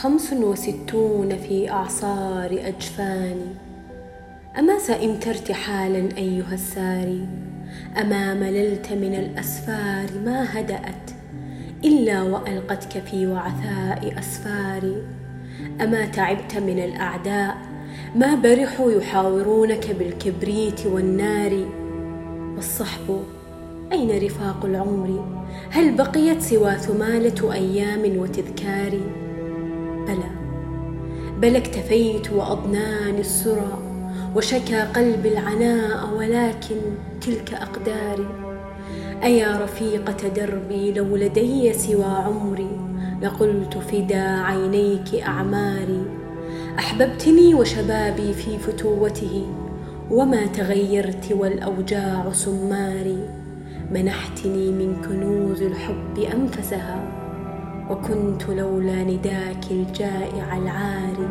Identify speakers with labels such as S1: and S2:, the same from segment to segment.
S1: خمس وستون في أعصار أجفاني أما سئمت ارتحالا أيها الساري أما مللت من الأسفار ما هدأت إلا وألقتك في وعثاء أسفاري. أما تعبت من الأعداء ما برحوا يحاورونك بالكبريت والنار. والصحب أين رفاق العمر؟ هل بقيت سوى ثمالة أيام وتذكار بلى. بل اكتفيت وأضناني السرى وشكى قلبي العناء ولكن تلك أقداري. أيا رفيقة دربي لو لدي سوى عمري لقلت فدا عينيك أعماري. أحببتني وشبابي في فتوته وما تغيرت والأوجاع سماري. منحتني من كنوز الحب أنفسها. وكنت لولا نداك الجائع العاري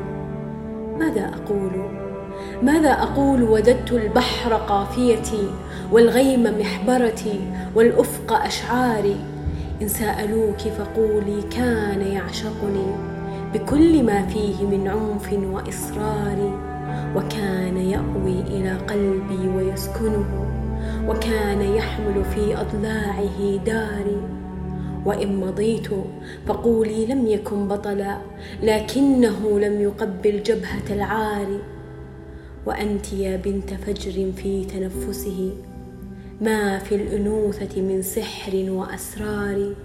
S1: ماذا أقول؟ ماذا أقول؟ وددت البحر قافيتي والغيم محبرتي والأفق أشعاري. إن سألوك فقولي كان يعشقني بكل ما فيه من عنف وإصرار. وكان يأوي إلى قلبي ويسكنه. وكان يحمل في أضلاعه داري. وإن مضيت فقولي لم يكن بطلا لكنه لم يقبل جبهة العار. وأنت يا بنت فجر في تنفسه ما في الأنوثة من سحر وأسرار.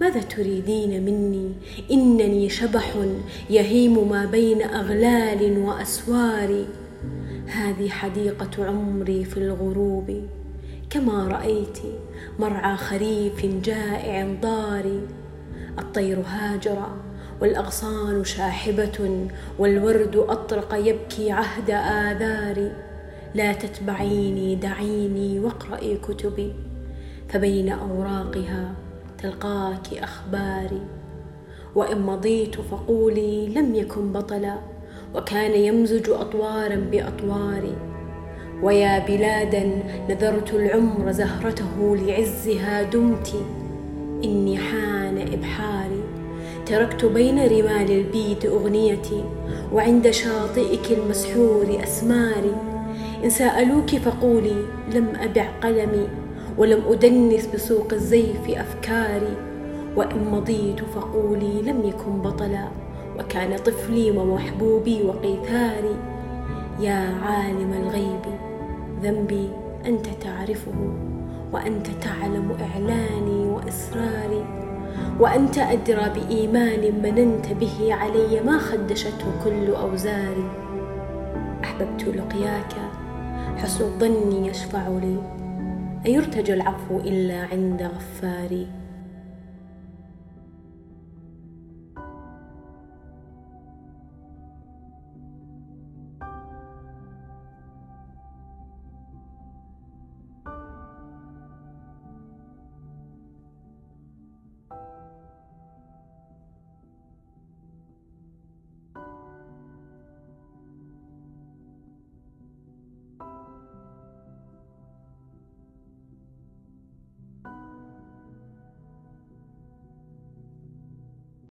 S1: ماذا تريدين مني؟ إنني شبح يهيم ما بين أغلال وأسوار. هذه حديقة عمري في الغروب. كما رأيت مرعى خريف جائع ضاري الطير هاجر والأغصان شاحبة والورد أطرق يبكي عهد آذاري لا تتبعيني دعيني واقرأي كتبي فبين أوراقها تلقاك أخباري وإن مضيت فقولي لم يكن بطلا وكان يمزج أطوارا بأطواري ويا بلادا نذرت العمر زهرته لعزها دمت إني حان إبحاري. تركت بين رمال البيد أغنيتي وعند شاطئك المسحور أسماري. إن سألوك فقولي لم أبع قلمي ولم أدنس بسوق الزيف أفكاري. وإن مضيت فقولي لم يكن بطلا وكان طفلي ومحبوبي وقيثاري. يا عالم الغيب. ذنبي أنت تعرفه وأنت تعلم إعلاني وإصراري وأنت أدرى بإيمان مننت به علي ما خدشته كل أوزاري. أحببت لقياك حسن الظن يشفع لي أيرتجى العفو إلا عند غفاري.